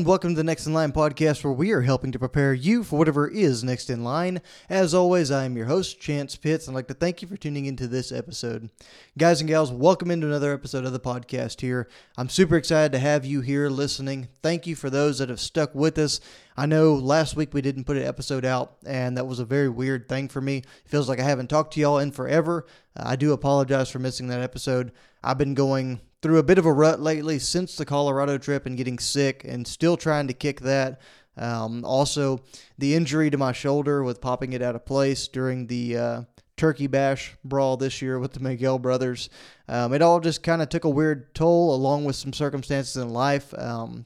And welcome to the Next in Line podcast, where we are helping to prepare you for whatever is next in line. As always, I am your host, Chance Pitts, and I'd like to thank you for tuning into this episode. Guys and gals, welcome into another episode of the podcast here. I'm super excited to have you here listening. Thank you for those that have stuck with us. I know last week we didn't put an episode out, and that was a very weird thing for me. It feels like I haven't talked to y'all in forever. Uh, I do apologize for missing that episode. I've been going through a bit of a rut lately since the Colorado trip and getting sick and still trying to kick that. Um, also, the injury to my shoulder with popping it out of place during the uh, Turkey Bash brawl this year with the Miguel brothers. Um, it all just kind of took a weird toll, along with some circumstances in life um,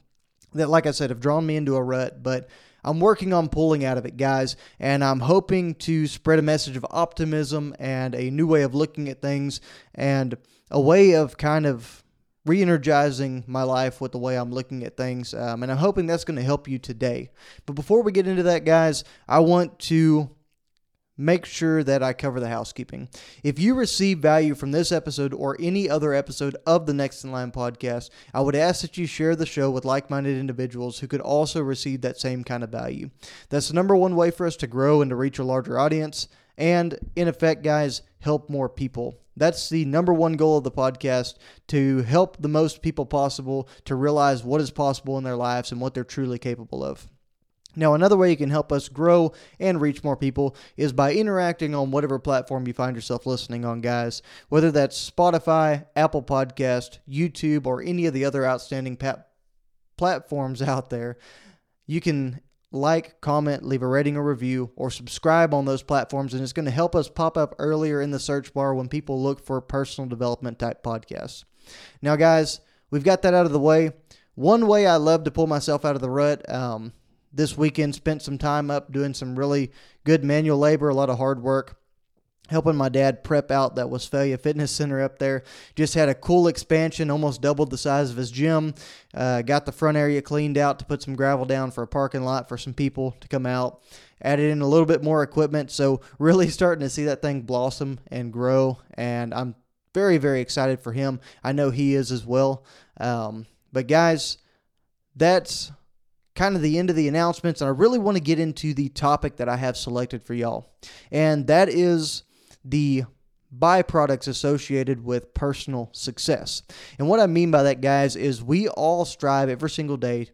that, like I said, have drawn me into a rut. But I'm working on pulling out of it, guys, and I'm hoping to spread a message of optimism and a new way of looking at things and a way of kind of re energizing my life with the way I'm looking at things. Um, and I'm hoping that's going to help you today. But before we get into that, guys, I want to make sure that I cover the housekeeping. If you receive value from this episode or any other episode of the Next in Line podcast, I would ask that you share the show with like minded individuals who could also receive that same kind of value. That's the number one way for us to grow and to reach a larger audience. And in effect, guys, help more people. That's the number one goal of the podcast to help the most people possible to realize what is possible in their lives and what they're truly capable of. Now, another way you can help us grow and reach more people is by interacting on whatever platform you find yourself listening on, guys. Whether that's Spotify, Apple Podcast, YouTube, or any of the other outstanding pat- platforms out there, you can like, comment, leave a rating or review, or subscribe on those platforms, and it's going to help us pop up earlier in the search bar when people look for personal development type podcasts. Now, guys, we've got that out of the way. One way I love to pull myself out of the rut. Um, this weekend, spent some time up doing some really good manual labor, a lot of hard work helping my dad prep out that Westphalia Fitness Center up there. Just had a cool expansion, almost doubled the size of his gym. Uh, got the front area cleaned out to put some gravel down for a parking lot for some people to come out. Added in a little bit more equipment, so really starting to see that thing blossom and grow. And I'm very, very excited for him. I know he is as well. Um, but guys, that's kind of the end of the announcements, and I really want to get into the topic that I have selected for y'all, and that is the byproducts associated with personal success. And what I mean by that, guys, is we all strive every single day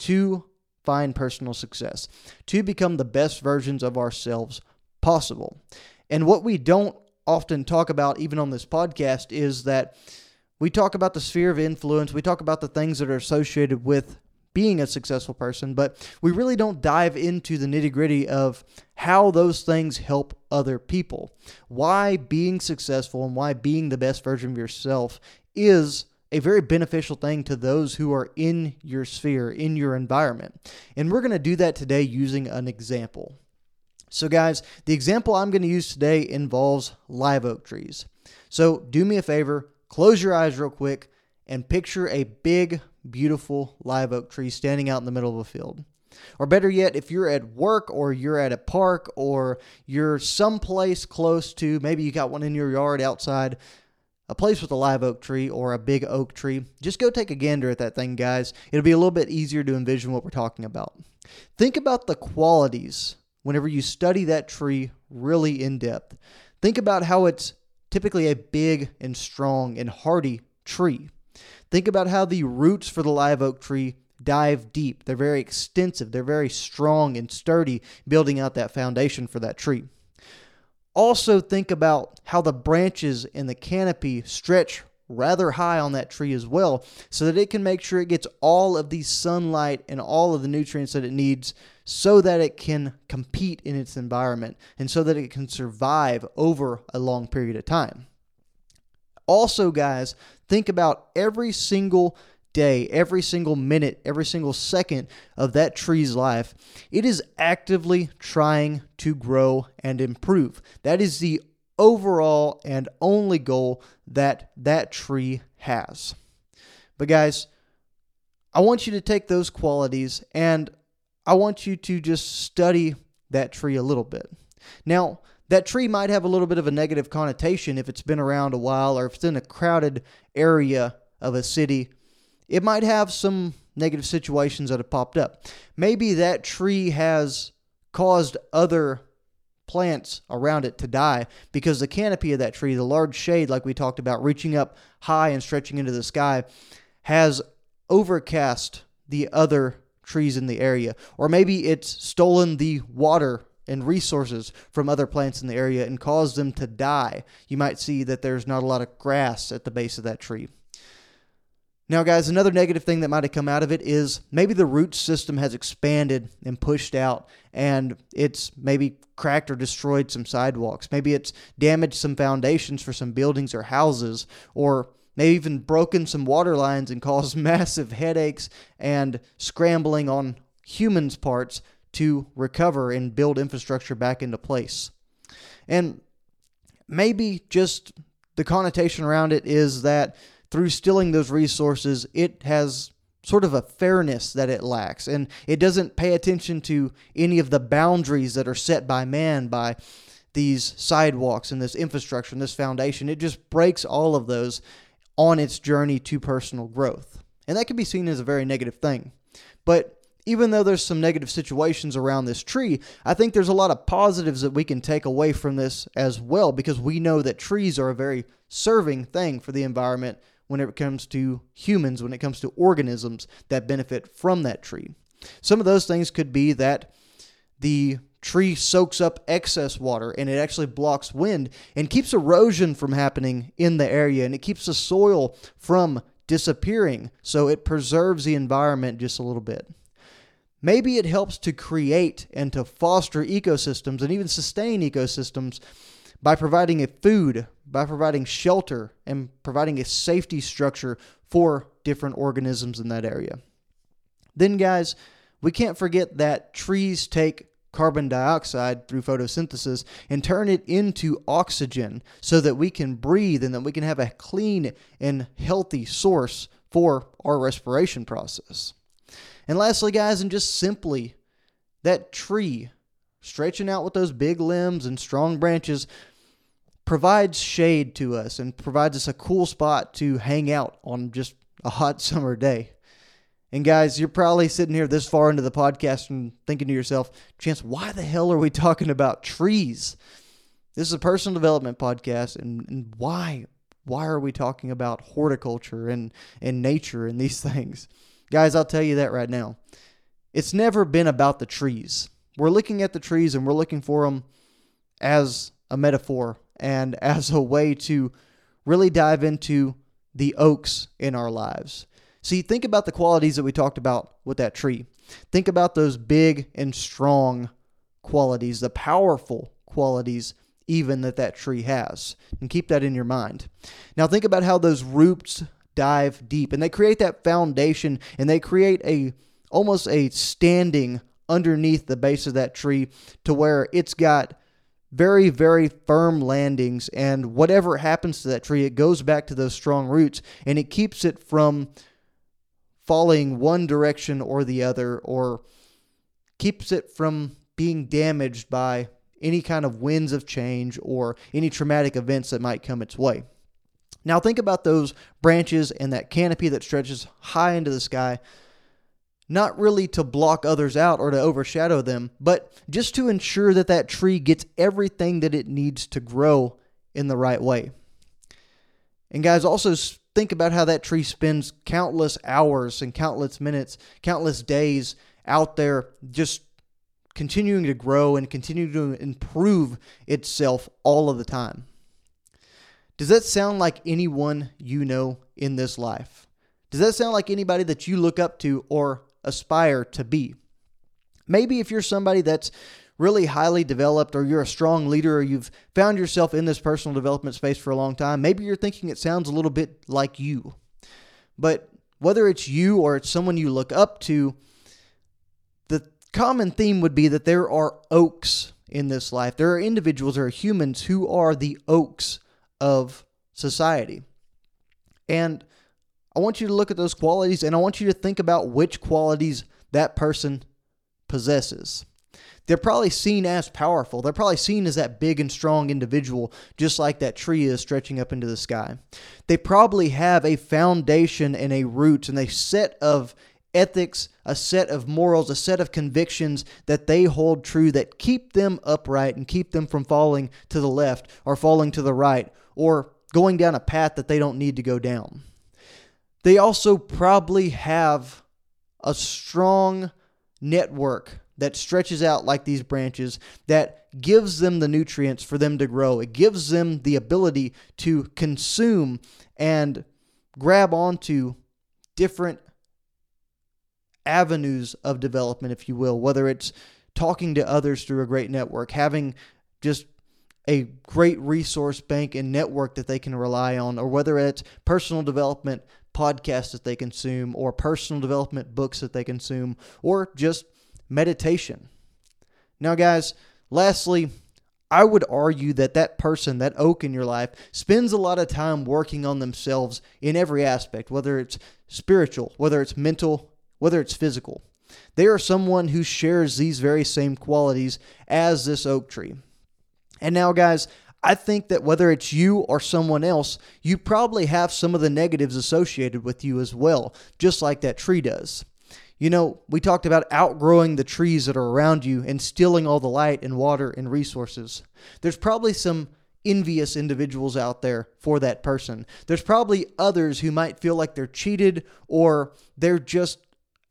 to find personal success, to become the best versions of ourselves possible. And what we don't often talk about, even on this podcast, is that we talk about the sphere of influence, we talk about the things that are associated with being a successful person, but we really don't dive into the nitty gritty of how those things help other people. Why being successful and why being the best version of yourself is a very beneficial thing to those who are in your sphere, in your environment. And we're going to do that today using an example. So, guys, the example I'm going to use today involves live oak trees. So, do me a favor, close your eyes real quick, and picture a big beautiful live oak tree standing out in the middle of a field. Or better yet, if you're at work or you're at a park or you're someplace close to, maybe you got one in your yard outside, a place with a live oak tree or a big oak tree, just go take a gander at that thing, guys. It'll be a little bit easier to envision what we're talking about. Think about the qualities whenever you study that tree really in depth. Think about how it's typically a big and strong and hardy tree. Think about how the roots for the live oak tree dive deep. They're very extensive, they're very strong and sturdy, building out that foundation for that tree. Also, think about how the branches and the canopy stretch rather high on that tree as well, so that it can make sure it gets all of the sunlight and all of the nutrients that it needs so that it can compete in its environment and so that it can survive over a long period of time. Also, guys, think about every single day, every single minute, every single second of that tree's life. It is actively trying to grow and improve. That is the overall and only goal that that tree has. But, guys, I want you to take those qualities and I want you to just study that tree a little bit. Now, that tree might have a little bit of a negative connotation if it's been around a while or if it's in a crowded area of a city. It might have some negative situations that have popped up. Maybe that tree has caused other plants around it to die because the canopy of that tree, the large shade, like we talked about, reaching up high and stretching into the sky, has overcast the other trees in the area. Or maybe it's stolen the water and resources from other plants in the area and caused them to die. You might see that there's not a lot of grass at the base of that tree. Now, guys, another negative thing that might have come out of it is maybe the root system has expanded and pushed out, and it's maybe cracked or destroyed some sidewalks. Maybe it's damaged some foundations for some buildings or houses, or maybe even broken some water lines and caused massive headaches and scrambling on humans' parts to recover and build infrastructure back into place. And maybe just the connotation around it is that through stealing those resources, it has sort of a fairness that it lacks. And it doesn't pay attention to any of the boundaries that are set by man by these sidewalks and this infrastructure and this foundation. It just breaks all of those on its journey to personal growth. And that can be seen as a very negative thing. But even though there's some negative situations around this tree, I think there's a lot of positives that we can take away from this as well because we know that trees are a very serving thing for the environment when it comes to humans, when it comes to organisms that benefit from that tree. Some of those things could be that the tree soaks up excess water and it actually blocks wind and keeps erosion from happening in the area and it keeps the soil from disappearing so it preserves the environment just a little bit. Maybe it helps to create and to foster ecosystems and even sustain ecosystems by providing a food, by providing shelter, and providing a safety structure for different organisms in that area. Then, guys, we can't forget that trees take carbon dioxide through photosynthesis and turn it into oxygen so that we can breathe and that we can have a clean and healthy source for our respiration process. And lastly, guys, and just simply, that tree stretching out with those big limbs and strong branches provides shade to us and provides us a cool spot to hang out on just a hot summer day. And guys, you're probably sitting here this far into the podcast and thinking to yourself, Chance, why the hell are we talking about trees? This is a personal development podcast, and, and why? Why are we talking about horticulture and, and nature and these things? Guys, I'll tell you that right now. It's never been about the trees. We're looking at the trees and we're looking for them as a metaphor and as a way to really dive into the oaks in our lives. See, think about the qualities that we talked about with that tree. Think about those big and strong qualities, the powerful qualities even that that tree has. And keep that in your mind. Now think about how those roots dive deep and they create that foundation and they create a almost a standing underneath the base of that tree to where it's got very, very firm landings. And whatever happens to that tree, it goes back to those strong roots and it keeps it from falling one direction or the other, or keeps it from being damaged by any kind of winds of change or any traumatic events that might come its way. Now, think about those branches and that canopy that stretches high into the sky not really to block others out or to overshadow them, but just to ensure that that tree gets everything that it needs to grow in the right way. And guys, also think about how that tree spends countless hours and countless minutes, countless days out there just continuing to grow and continue to improve itself all of the time. Does that sound like anyone you know in this life? Does that sound like anybody that you look up to or aspire to be. Maybe if you're somebody that's really highly developed or you're a strong leader or you've found yourself in this personal development space for a long time, maybe you're thinking it sounds a little bit like you. But whether it's you or it's someone you look up to, the common theme would be that there are oaks in this life. There are individuals, there are humans who are the oaks of society. And I want you to look at those qualities and I want you to think about which qualities that person possesses. They're probably seen as powerful. They're probably seen as that big and strong individual, just like that tree is stretching up into the sky. They probably have a foundation and a root and a set of ethics, a set of morals, a set of convictions that they hold true that keep them upright and keep them from falling to the left or falling to the right or going down a path that they don't need to go down. They also probably have a strong network that stretches out like these branches that gives them the nutrients for them to grow. It gives them the ability to consume and grab onto different avenues of development, if you will, whether it's talking to others through a great network, having just a great resource bank and network that they can rely on, or whether it's personal development podcasts that they consume, or personal development books that they consume, or just meditation. Now, guys, lastly, I would argue that that person, that oak in your life, spends a lot of time working on themselves in every aspect, whether it's spiritual, whether it's mental, whether it's physical. They are someone who shares these very same qualities as this oak tree. And now, guys, I think that whether it's you or someone else, you probably have some of the negatives associated with you as well, just like that tree does. You know, we talked about outgrowing the trees that are around you and stealing all the light and water and resources. There's probably some envious individuals out there for that person. There's probably others who might feel like they're cheated or they're just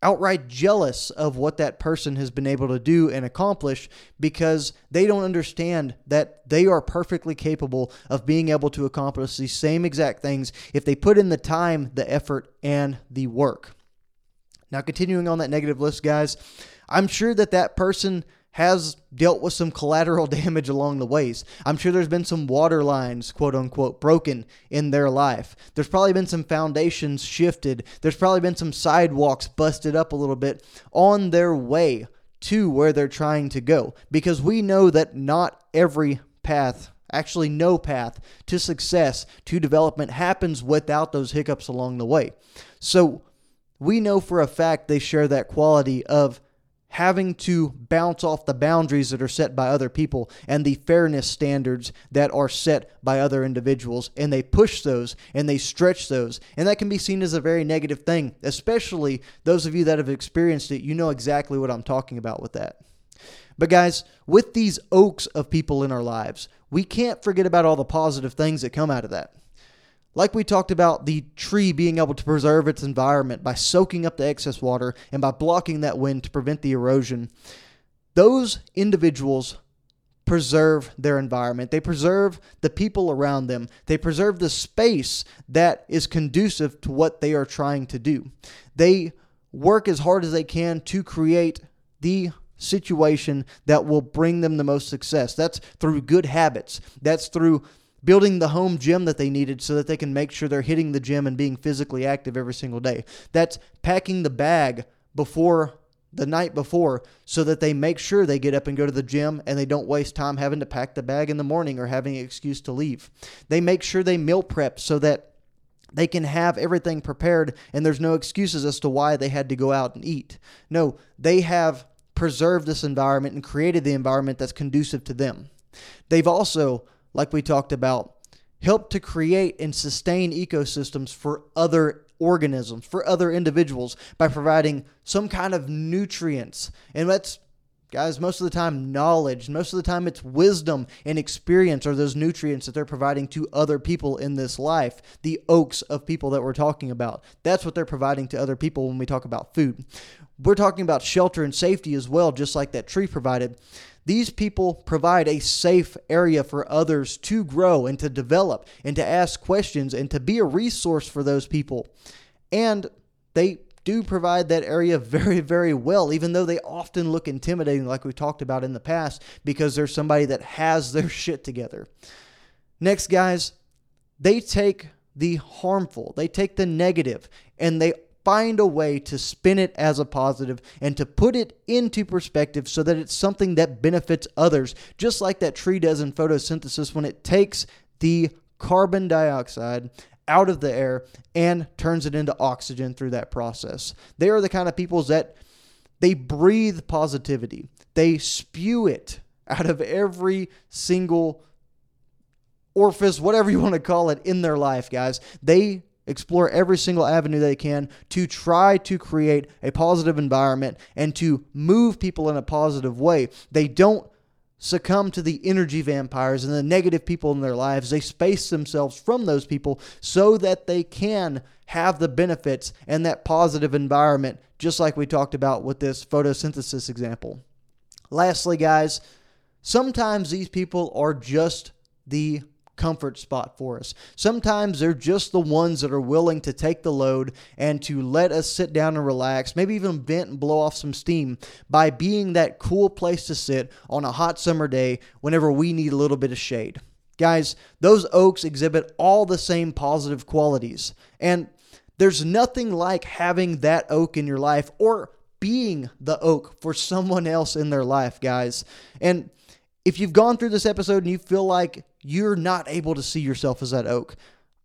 outright jealous of what that person has been able to do and accomplish because they don't understand that they are perfectly capable of being able to accomplish these same exact things if they put in the time, the effort, and the work. Now, continuing on that negative list, guys, I'm sure that that person has dealt with some collateral damage along the ways. I'm sure there's been some water lines, quote unquote, broken in their life. There's probably been some foundations shifted. There's probably been some sidewalks busted up a little bit on their way to where they're trying to go. Because we know that not every path, actually, no path to success, to development happens without those hiccups along the way. So, we know for a fact they share that quality of having to bounce off the boundaries that are set by other people and the fairness standards that are set by other individuals. And they push those and they stretch those. And that can be seen as a very negative thing, especially those of you that have experienced it. You know exactly what I'm talking about with that. But, guys, with these oaks of people in our lives, we can't forget about all the positive things that come out of that. Like we talked about, the tree being able to preserve its environment by soaking up the excess water and by blocking that wind to prevent the erosion, those individuals preserve their environment. They preserve the people around them. They preserve the space that is conducive to what they are trying to do. They work as hard as they can to create the situation that will bring them the most success. That's through good habits. That's through building the home gym that they needed so that they can make sure they're hitting the gym and being physically active every single day. That's packing the bag before the night before so that they make sure they get up and go to the gym and they don't waste time having to pack the bag in the morning or having an excuse to leave. They make sure they meal prep so that they can have everything prepared and there's no excuses as to why they had to go out and eat. No, they have preserved this environment and created the environment that's conducive to them. They've also like we talked about, help to create and sustain ecosystems for other organisms, for other individuals by providing some kind of nutrients. And that's guys, most of the time, knowledge, most of the time, it's wisdom and experience are those nutrients that they're providing to other people in this life. The oaks of people that we're talking about. That's what they're providing to other people when we talk about food. We're talking about shelter and safety as well, just like that tree provided. These people provide a safe area for others to grow and to develop and to ask questions and to be a resource for those people. And they do provide that area very, very well, even though they often look intimidating, like we talked about in the past, because there's somebody that has their shit together. Next, guys, they take the harmful, they take the negative, and they find a way to spin it as a positive and to put it into perspective so that it's something that benefits others, just like that tree does in photosynthesis when it takes the carbon dioxide out of the air and turns it into oxygen through that process. They are the kind of peoples that they breathe positivity. They spew it out of every single orifice, whatever you want to call it, in their life, guys. They explore every single avenue they can to try to create a positive environment and to move people in a positive way. They don't succumb to the energy vampires and the negative people in their lives. They space themselves from those people so that they can have the benefits and that positive environment, just like we talked about with this photosynthesis example. Lastly, guys, sometimes these people are just the comfort spot for us. Sometimes they're just the ones that are willing to take the load and to let us sit down and relax, maybe even vent and blow off some steam by being that cool place to sit on a hot summer day whenever we need a little bit of shade. Guys, those oaks exhibit all the same positive qualities. And there's nothing like having that oak in your life or being the oak for someone else in their life, guys. And if you've gone through this episode and you feel like you're not able to see yourself as that oak,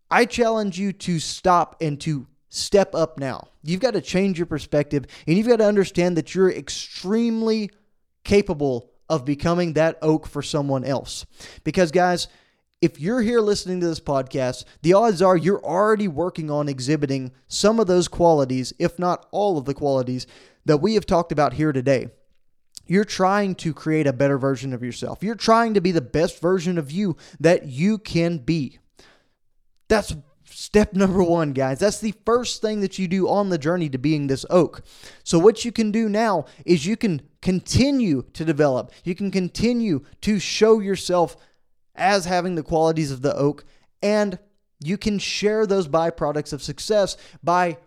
I challenge you to stop and to step up now. You've got to change your perspective and you've got to understand that you're extremely capable of becoming that oak for someone else. Because, guys, if you're here listening to this podcast, the odds are you're already working on exhibiting some of those qualities, if not all of the qualities that we have talked about here today. You're trying to create a better version of yourself. You're trying to be the best version of you that you can be. That's step number one, guys. That's the first thing that you do on the journey to being this oak. So, what you can do now is you can continue to develop, you can continue to show yourself as having the qualities of the oak, and you can share those byproducts of success by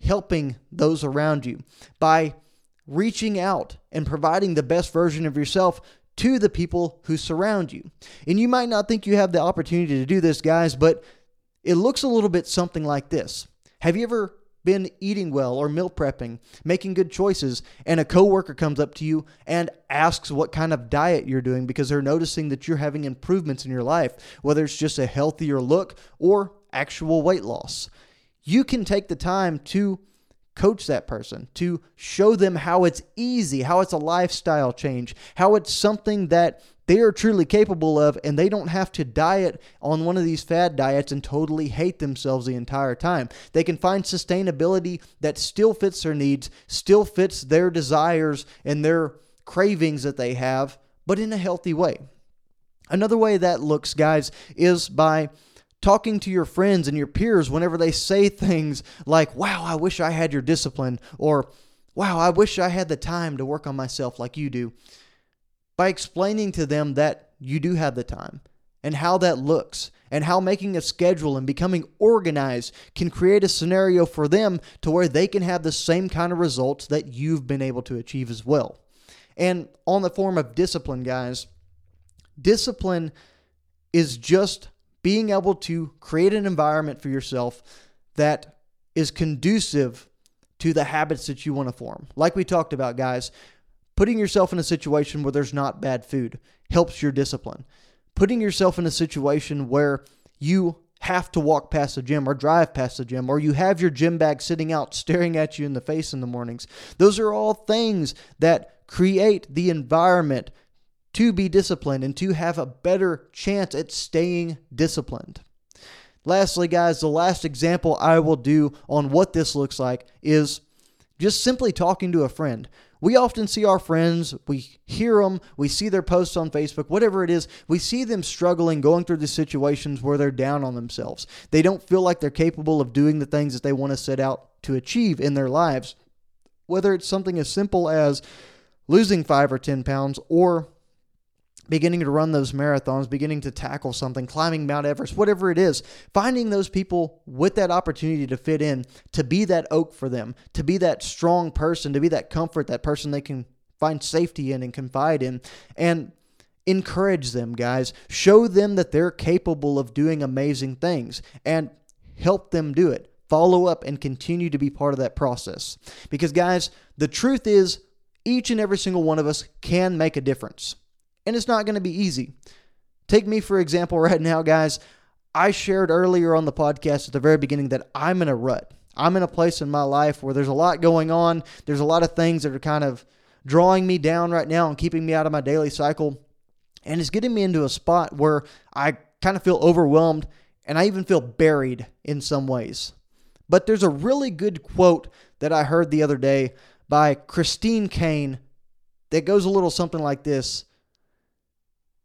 helping those around you, by reaching out and providing the best version of yourself to the people who surround you. And you might not think you have the opportunity to do this, guys, but it looks a little bit something like this. Have you ever been eating well or meal prepping, making good choices, and a coworker comes up to you and asks what kind of diet you're doing because they're noticing that you're having improvements in your life, whether it's just a healthier look or actual weight loss. You can take the time to coach that person, to show them how it's easy, how it's a lifestyle change, how it's something that they are truly capable of, and they don't have to diet on one of these fad diets and totally hate themselves the entire time. They can find sustainability that still fits their needs, still fits their desires and their cravings that they have, but in a healthy way. Another way that looks, guys, is by talking to your friends and your peers whenever they say things like, wow, I wish I had your discipline, or wow, I wish I had the time to work on myself like you do, by explaining to them that you do have the time and how that looks and how making a schedule and becoming organized can create a scenario for them to where they can have the same kind of results that you've been able to achieve as well. And on the form of discipline, guys, discipline is just being able to create an environment for yourself that is conducive to the habits that you want to form. Like we talked about, guys, putting yourself in a situation where there's not bad food helps your discipline. Putting yourself in a situation where you have to walk past the gym or drive past the gym or you have your gym bag sitting out staring at you in the face in the mornings. Those are all things that create the environment to be disciplined and to have a better chance at staying disciplined. Lastly, guys, the last example I will do on what this looks like is just simply talking to a friend. We often see our friends, we hear them, we see their posts on Facebook, whatever it is, we see them struggling, going through the situations where they're down on themselves. They don't feel like they're capable of doing the things that they want to set out to achieve in their lives. Whether it's something as simple as losing five or 10 pounds or beginning to run those marathons, beginning to tackle something, climbing Mount Everest, whatever it is, finding those people with that opportunity to fit in, to be that oak for them, to be that strong person, to be that comfort, that person they can find safety in and confide in, and encourage them, guys. Show them that they're capable of doing amazing things and help them do it. Follow up and continue to be part of that process. Because, guys, the truth is, each and every single one of us can make a difference and it's not going to be easy. Take me, for example, right now, guys. I shared earlier on the podcast at the very beginning that I'm in a rut. I'm in a place in my life where there's a lot going on. There's a lot of things that are kind of drawing me down right now and keeping me out of my daily cycle. And it's getting me into a spot where I kind of feel overwhelmed and I even feel buried in some ways. But there's a really good quote that I heard the other day by Christine Caine that goes a little something like this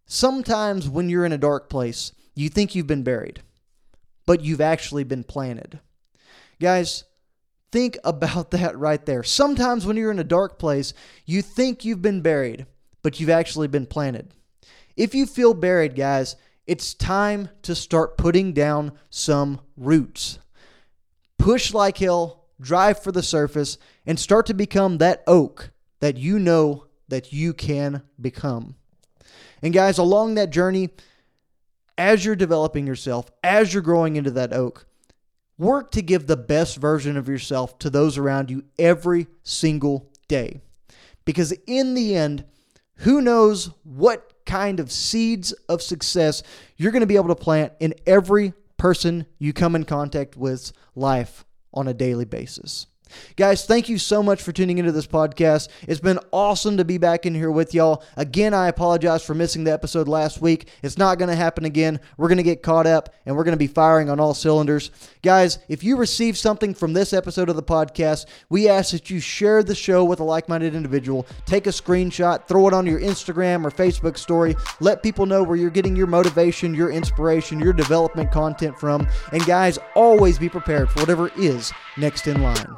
Sometimes when you're in a dark place, you think you've been buried, but you've actually been planted. Guys, think about that right there. Sometimes when you're in a dark place, you think you've been buried, but you've actually been planted. If you feel buried, guys, it's time to start putting down some roots. Push like hell, drive for the surface, and start to become that oak that you know that you can become. And guys, along that journey, as you're developing yourself, as you're growing into that oak, work to give the best version of yourself to those around you every single day. Because in the end, who knows what kind of seeds of success you're going to be able to plant in every person you come in contact with life on a daily basis. Guys, thank you so much for tuning into this podcast. It's been awesome to be back in here with y'all. Again, I apologize for missing the episode last week. It's not going to happen again. We're going to get caught up and we're going to be firing on all cylinders. Guys, if you receive something from this episode of the podcast, we ask that you share the show with a like minded individual. Take a screenshot, throw it on your Instagram or Facebook story. Let people know where you're getting your motivation, your inspiration, your development content from. And guys, always be prepared for whatever is next in line.